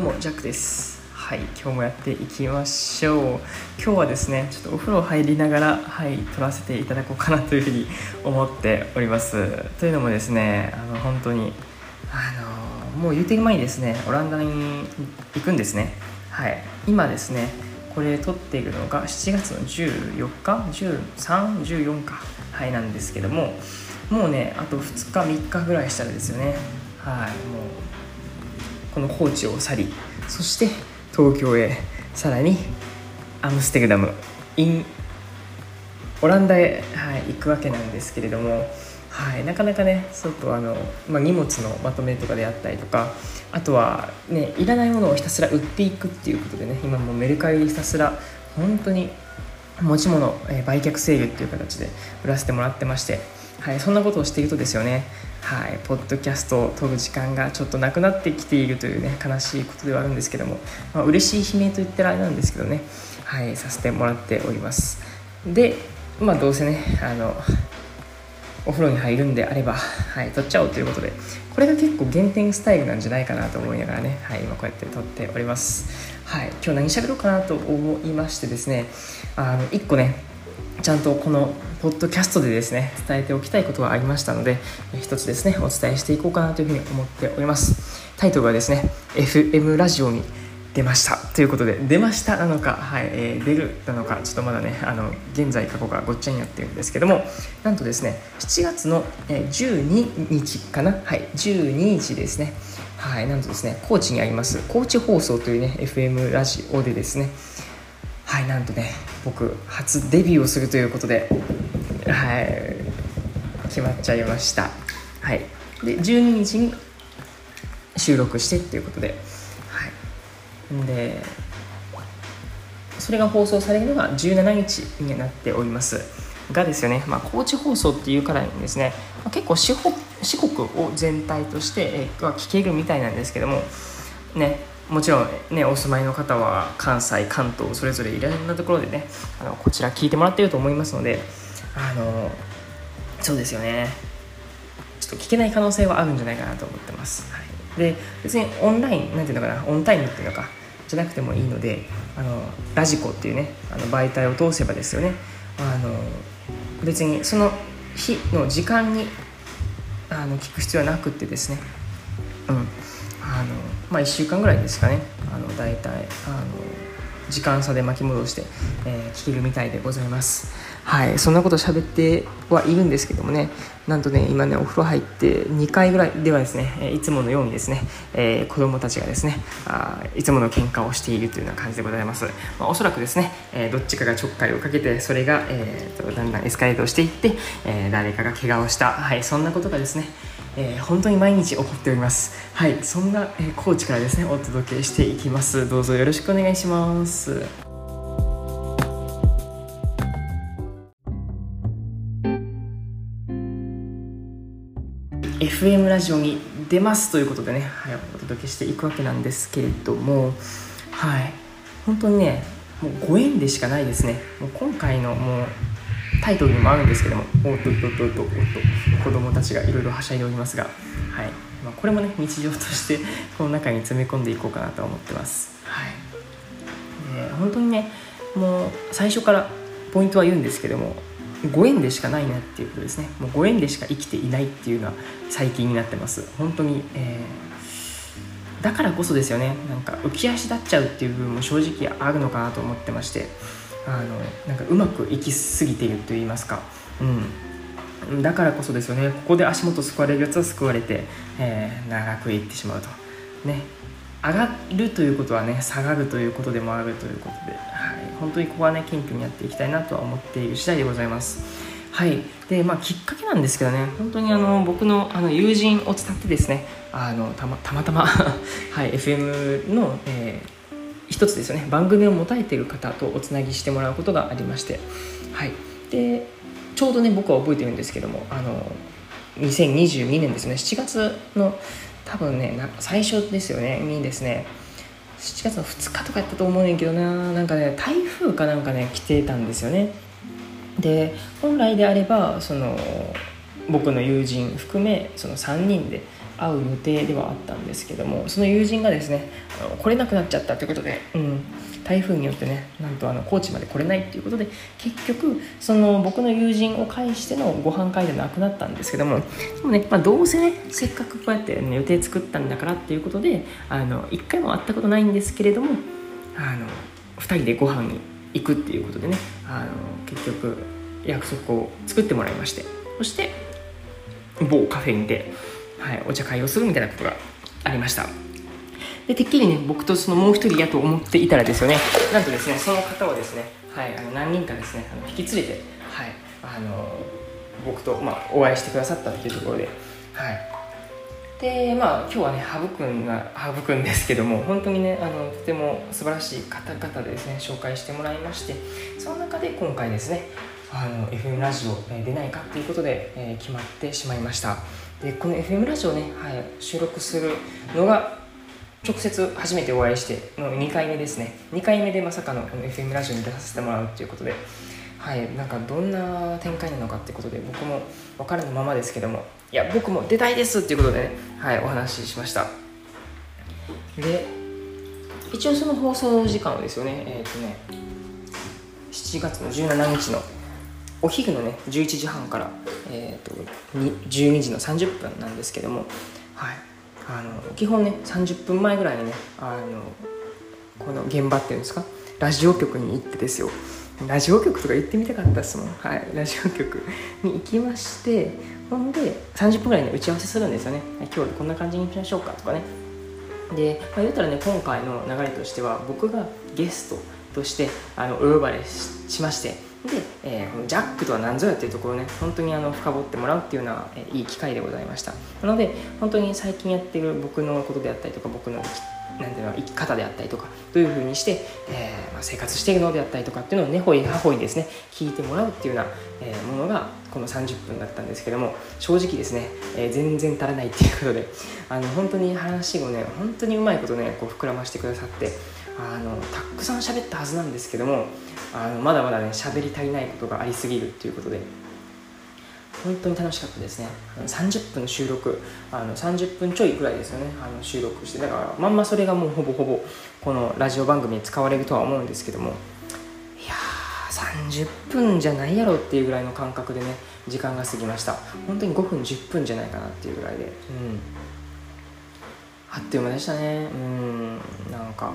うもジャックですはい今日もやっていきましょう。今日はですねちょっとお風呂入りながらはい撮らせていただこうかなというふうに思っております。というのもですねあの本当にあのもう言うてる前にですねオランダに行くんですね。はい今ですねこれ撮っているのが7月の14日？1314か。はいなんですけどももうねあと2日3日ぐらいしたらですよね。はいもうこの高知を去りそして東京へさらにアムステルダム in オランダへ、はい、行くわけなんですけれども、はい、なかなかねちょっとあの、まあ、荷物のまとめとかであったりとかあとは、ね、いらないものをひたすら売っていくっていうことでね今もうメルカリでひたすら本当に持ち物、えー、売却セールっていう形で売らせてもらってましてはい、そんなことをしているとですよね、はい、ポッドキャストを撮る時間がちょっとなくなってきているというね悲しいことではあるんですけども、まあ、嬉しい悲鳴と言ってるあれなんですけどね、はい、させてもらっております。でまあどうせねあのお風呂に入るんであれば、はい、撮っちゃおうということでこれが結構原点スタイルなんじゃないかなと思いながらね、はい、今こうやって撮っております。はい今日何喋ろうかなと思いましてですねあの1個ねちゃんとこのポッドキャストでですね伝えておきたいことがありましたので一つですねお伝えしていこうかなというふうに思っております。タイトルはですね FM ラジオに出ました。ということで出ましたなのか、はいえー、出るなのかちょっとまだねあの現在過去がごっちゃになってるんですけどもなんとですね7月の12日かな？はい12日ですね。はいなんとですね高知にあります高知放送というね FM ラジオでですねはいなんとね僕初デビューをするということではい決まっちゃいました。はい。で12日に収録してっていうことではい。でそれが放送されるのが17日になっております。がですよね、まあ、高知放送っていうからにですね、まあ、結構四国を全体として、えー、聞けるみたいなんですけどもねもちろんねお住まいの方は関西関東それぞれいろんなところでねあのこちら聞いてもらってると思いますのであのそうですよね。ちょっと聞けない可能性はあるんじゃないかなと思ってます、はい、で別にオンラインなんていうのかなオンタイムっていうのかじゃなくてもいいのであのラジコっていうねあの媒体を通せばですよね。あの別にその日の時間にあの聞く必要はなくってですね。うん。まあ、1週間ぐらいですかね。あの大体あの時間差で巻き戻して、えー、聞けるみたいでございます。はい。そんなこと喋ってはいるんですけどもね。なんとね今ねお風呂入って2回ぐらいではですねいつものようにですね、えー、子供たちがですねあいつもの喧嘩をしているというような感じでございます、まあ、おそらくですね、えー、どっちかがちょっかいをかけてそれが、えーと、だんだんエスカレートしていって、えー、誰かが怪我をした。はい。そんなことがですねえー、本当に毎日起こっております。はいそんな、えー、高知からですねお届けしていきます。どうぞよろしくお願いします。FM ラジオに出ますということでね、はい、お届けしていくわけなんですけれどもはい本当にねもうご縁でしかないですね。もう今回のもうタイトルにもあるんですけどもおっとっとっとっとっと子供たちがいろいろはしゃいでおりますが、はい。まあ、これもね日常としてこの中に詰め込んでいこうかなと思ってます、はい、で本当にねもう最初からポイントは言うんですけどもご縁でしかないなっていうことですね。もうご縁でしか生きていないっていうのは最近になってます。本当に、えー、だからこそですよね。なんか浮き足立っちゃうっていう部分も正直あるのかなと思ってまして。あのなんかうまくいきすぎていると言いますか、うん、だからこそですよね。ここで足元救われるやつは救われて、えー、長くいってしまうと。ね。上がるということはね下がるということでもあるということで、はい、本当にここはね謙虚にやっていきたいなとは思っている次第でございます。はい。でまあきっかけなんですけどね。本当にあの僕のあの友人を伝ってですね。あのたまたまたま。はい。FM の、えー一つですよね。番組を持たれている方とおつなぎしてもらうことがありまして、はい、でちょうどね僕は覚えてるんですけどもあの2022年ですね。7月の多分ね最初ですよね。にですね。7月の2日とかやったと思うねんけどな。なんかね台風かなんかね来てたんですよね。で本来であればその僕の友人含めその3人で会う予定ではあったんですけどもその友人がですね来れなくなっちゃったということで、うん、台風によってねなんとあの高知まで来れないっていうことで結局その僕の友人を介してのご飯会でなくなったんですけどもでもね、まあ、どうせねせっかくこうやって、ね、予定作ったんだからっていうことであの1回も会ったことないんですけれどもあの2人でご飯に行くっていうことでねあの結局約束を作ってもらいましてそして某カフェにて、はい、お茶会をするみたいなことがありました。でてっきりね僕とそのもう一人やと思っていたらですよね。なんとですねその方をですね、はい、あの何人かですねあの引き連れて、はい、あの僕と、まあ、お会いしてくださったっていうところで、はい、でまあ今日はね羽生くんが羽生くんですけども本当にねあのとても素晴らしい方々でですね紹介してもらいましてその中で今回ですねあの FM ラジオ、え出ないかっていうことで、えー、決まってしまいました。でこの FM ラジオね、はい、収録するのが直接初めてお会いしての2回目ですね。2回目でまさかのこの FM ラジオに出させてもらうっていうことではいなんかどんな展開なのかってことで僕も分からぬままですけどもいや僕も出たいですっていうことでねはいお話ししました。で一応その放送時間はですよねえっ、ー、とね7月の17日のお昼のね11時半から、えーと、と12時の30分なんですけどもはい。あの基本ね30分前ぐらいにねあのこの現場っていうんですか？ラジオ局に行ってですよ。ラジオ局とか行ってみたかったですもん。はい。ラジオ局に行きましてほんで30分ぐらいね打ち合わせするんですよね。今日こんな感じにしましょうかとかね。で、まあ、言ったらね今回の流れとしては僕がゲストとしてあのお呼ばれしまして。で、えー、このジャックとは何ぞやっていうところをね本当にあの深掘ってもらうっていうような、えー、いい機会でございました。なので本当に最近やってる僕のことであったりとか僕のなんていうの生き方であったりとかどういうふうにして、えーまあ、生活しているのであったりとかっていうのを根掘り葉掘りですね聞いてもらうっていうような、えー、ものがこの30分だったんですけども正直ですね、えー、全然足らないっていうことであの本当に話をね本当にうまいことねこう膨らましてくださってあのたくさん喋ったはずなんですけどもあのまだまだね喋り足りないことがありすぎるっていうことで本当に楽しかったですね。30分収録あの30分ちょいぐらいですよねあの収録して。だからまんまそれがもうほぼほぼこのラジオ番組に使われるとは思うんですけども。いやー30分じゃないやろっていうぐらいの感覚でね時間が過ぎました。本当に5分10分じゃないかなっていうぐらいで。うん。あっという間でしたね。うん。なんか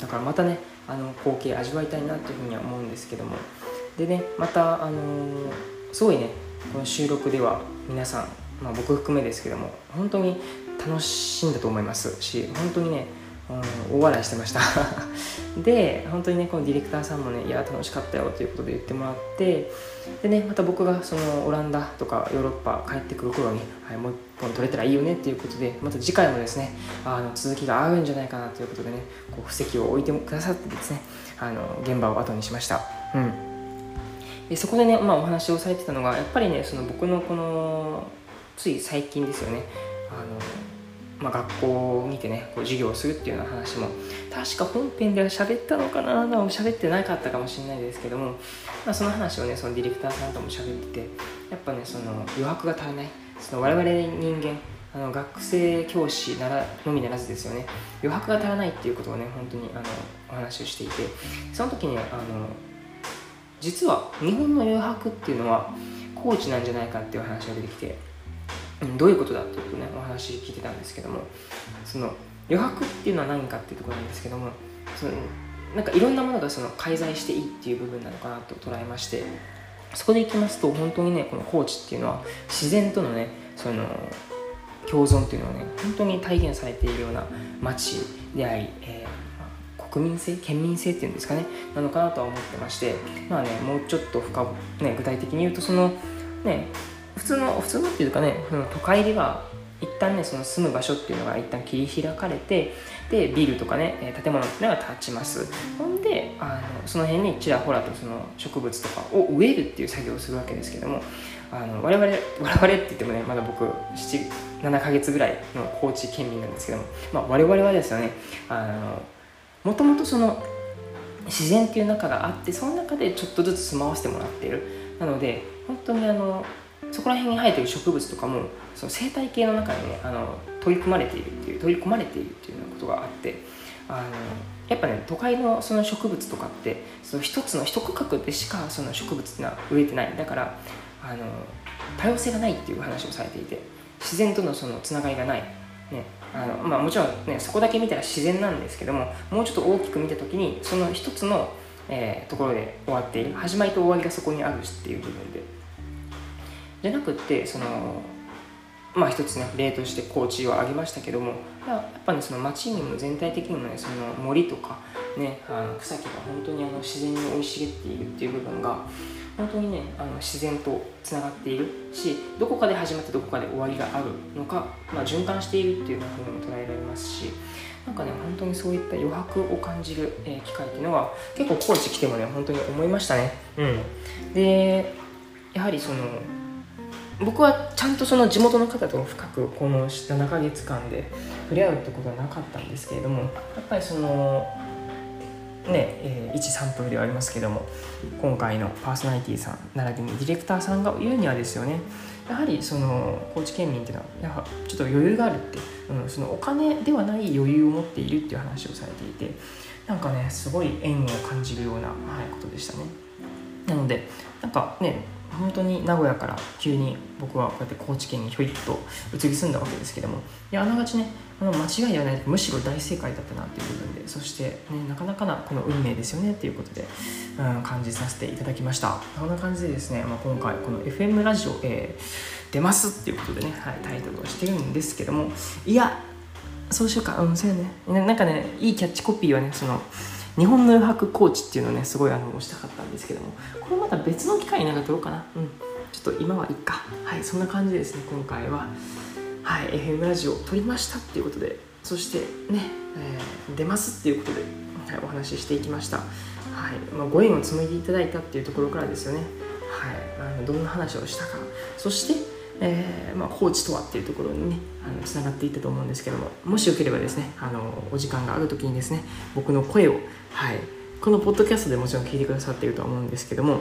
だからまたねあの光景味わいたいなっていうふうには思うんですけども。でねまたあのー、すごいねこの収録では皆さん、まあ、僕含めですけども本当に楽しんだと思いますし本当にねうん、大笑いしてました。で本当にねこのディレクターさんもねいや楽しかったよということで言ってもらってでねまた僕がそのオランダとかヨーロッパ帰ってくる頃に、はい、もう一本取れたらいいよねっていうことでまた次回もですねあの続きがあるんじゃないかなということでねこう布石を置いてくださってですねあの現場を後にしました。うん。でそこでね、まあ、お話をされてたのがやっぱりねその僕のこのつい最近ですよねあのまあ、学校にてねこう授業をするっていうような話も確か本編では喋ったのかな喋ってなかったかもしれないですけども、まあ、その話をねそのディレクターさんとも喋っててやっぱねその余白が足らないその我々人間あの学生教師ならのみならずですよね余白が足らないっていうことをね本当にあのお話をしていてその時にあの実は日本の余白っていうのはコーチなんじゃないかっていう話が出てきてどういうことだっていうとねお話聞いてたんですけどもその余白っていうのは何かっていうところなんですけどもそのなんかいろんなものがその介在していいっていう部分なのかなと捉えましてそこでいきますと本当にねこの高知っていうのは自然とのねその共存っていうのをね本当に体現されているような街であり、えー、国民性県民性っていうんですかねなのかなとは思ってましてまあねもうちょっと深、ね、具体的に言うとそのね普通の普通のっていうかね都会では一旦ねその住む場所っていうのが一旦切り開かれてでビルとかね建物っていうのが建ちます。ほんであのその辺にちらほらとその植物とかを植えるっていう作業をするわけですけどもあの我々我々って言ってもねまだ僕7ヶ月ぐらいの高知県民なんですけども、まあ、我々はですよねあのもともとその自然っていう中があってその中でちょっとずつ住まわせてもらっている。なので本当にあのそこら辺に生えてる植物とかもその生態系の中にねあの取り組まれているっていう取り込まれているっていうようなことがあってあのやっぱね都会のその植物とかってその一つの一区画でしかその植物っていうのは植えてない。だからあの多様性がないっていう話をされていて自然とのそのつながりがない、ねあのまあ、もちろん、ね、そこだけ見たら自然なんですけどももうちょっと大きく見た時にその一つの、えー、ところで終わっている。始まりと終わりがそこにあるしっていう部分で。じゃなくってそのまあ一つね例として高知を挙げましたけどもやっぱねその町にも全体的にもねその森とかねあの草木が本当にあの自然に生い茂っているっていう部分が本当にねあの自然とつながっているしどこかで始まってどこかで終わりがあるのか、まあ、循環しているっていうふうにも捉えられますしなんかね本当にそういった余白を感じる、えー、機会っていうのは結構高知来てもね本当に思いましたね。うん。でやはりその僕はちゃんとその地元の方と深くこの7ヶ月間で触れ合うってことはなかったんですけれどもやっぱりそのね、えー、一サンプルではありますけども今回のパーソナリティさん並びにディレクターさんが言うにはですよねやはりその高知県民っていうのはやはちょっと余裕があるって、うん、そのお金ではない余裕を持っているっていう話をされていてなんかねすごい縁を感じるような、はい、ことでしたね。なのでなんかね本当に名古屋から急に僕はこうやって高知県にひょいっと移り住んだわけですけどもいやあながちねあの間違いではないむしろ大正解だったなっていう部分でそして、ね、なかなかなこの運命ですよねっていうことで、うん、感じさせていただきました。こんな感じでですね、まあ、今回この FM ラジオ、えー、出ますっていうことでね、はい、タイトルをしてるんですけどもいやそうしようか。うんそうやね。なんかねいいキャッチコピーはねその日本の余白コーチっていうのをねすごいあのしたかったんですけどもこれまた別の機会になんか撮ろうかな？うん。ちょっと今はいっか。はいそんな感じですね今回は。はい FM ラジオ撮りましたっていうことでそしてね、えー、出ますっていうことで、はい、お話ししていきました。はいまあ、ご縁を紡いでいただいたっていうところからですよね。はいあのどんな話をしたか。そしてえー、まあ、コーチとはっていうところにねつながっていったと思うんですけどももしよければですねあのお時間がある時にですね僕の声を、はい、このポッドキャストでもちろん聞いてくださっているとは思うんですけども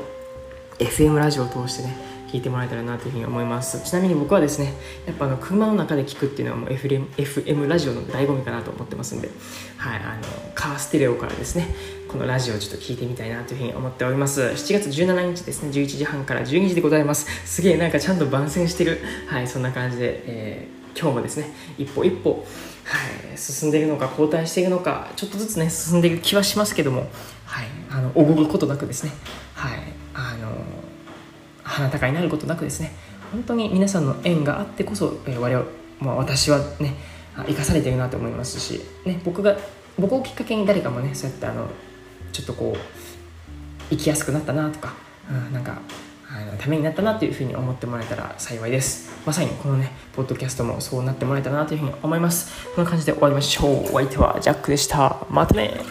FM ラジオを通してね聞いてもらえたらなというふうに思います。ちなみに僕はですねやっぱあの車の中で聞くっていうのはもう FM, FM ラジオの醍醐味かなと思ってますんで、はい、あのカーステレオからですねこのラジオをちょっと聞いてみたいなというふうに思っております。7月17日ですね11時半から12時でございます。すげえなんかちゃんと番宣してる。はいそんな感じで、えー、今日もですね一歩一歩はい、進んでいるのか後退しているのかちょっとずつね進んでいる気はしますけども、はい、あのおごることなくですね、はい、あの鼻高になることなくですね本当に皆さんの縁があってこそ、えー、我々、まあ、私はね生かされているなと思いますし、ね、僕が僕をきっかけに誰かもねそうやってあのちょっとこう生きやすくなったなとか、うん、なんかあのためになったなというふうに思ってもらえたら幸いです。まさにこのねポッドキャストもそうなってもらえたなというふうに思います。こんな感じで終わりましょう。お相手はジャックでした。またね。